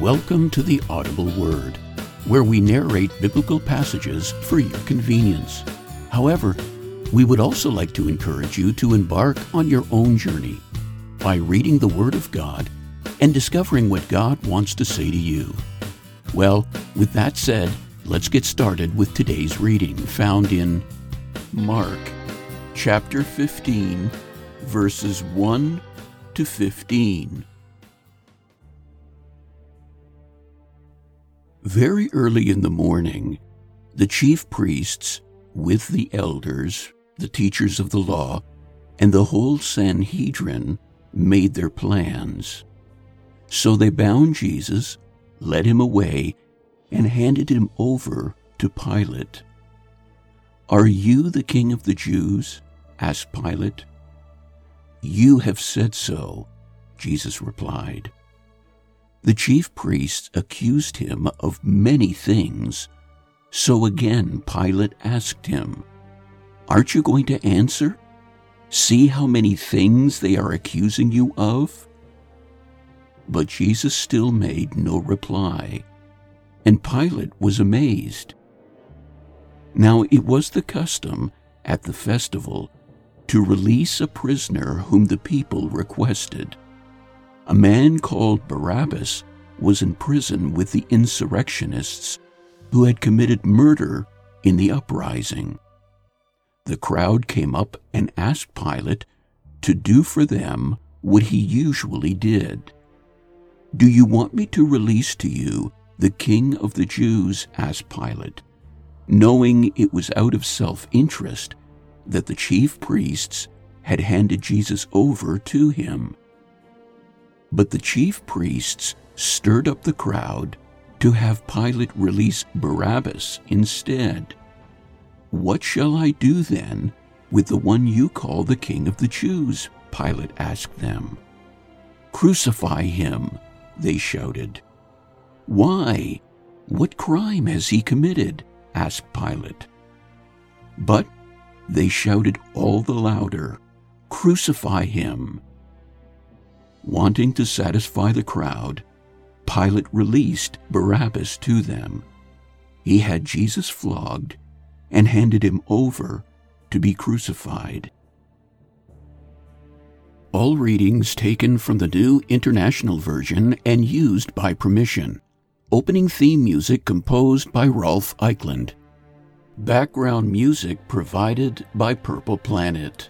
Welcome to the Audible Word, where we narrate biblical passages for your convenience. However, we would also like to encourage you to embark on your own journey by reading the Word of God and discovering what God wants to say to you. Well, with that said, let's get started with today's reading found in Mark chapter 15, verses 1 to 15. Very early in the morning, the chief priests, with the elders, the teachers of the law, and the whole Sanhedrin, made their plans. So they bound Jesus, led him away, and handed him over to Pilate. Are you the king of the Jews? asked Pilate. You have said so, Jesus replied. The chief priests accused him of many things. So again Pilate asked him, Aren't you going to answer? See how many things they are accusing you of? But Jesus still made no reply, and Pilate was amazed. Now it was the custom at the festival to release a prisoner whom the people requested. A man called Barabbas was in prison with the insurrectionists who had committed murder in the uprising. The crowd came up and asked Pilate to do for them what he usually did. Do you want me to release to you the king of the Jews? asked Pilate, knowing it was out of self interest that the chief priests had handed Jesus over to him. But the chief priests stirred up the crowd to have Pilate release Barabbas instead. What shall I do then with the one you call the King of the Jews? Pilate asked them. Crucify him, they shouted. Why? What crime has he committed? asked Pilate. But they shouted all the louder, Crucify him! Wanting to satisfy the crowd, Pilate released Barabbas to them. He had Jesus flogged and handed him over to be crucified. All readings taken from the New International Version and used by permission. Opening theme music composed by Rolf Eichland. Background music provided by Purple Planet.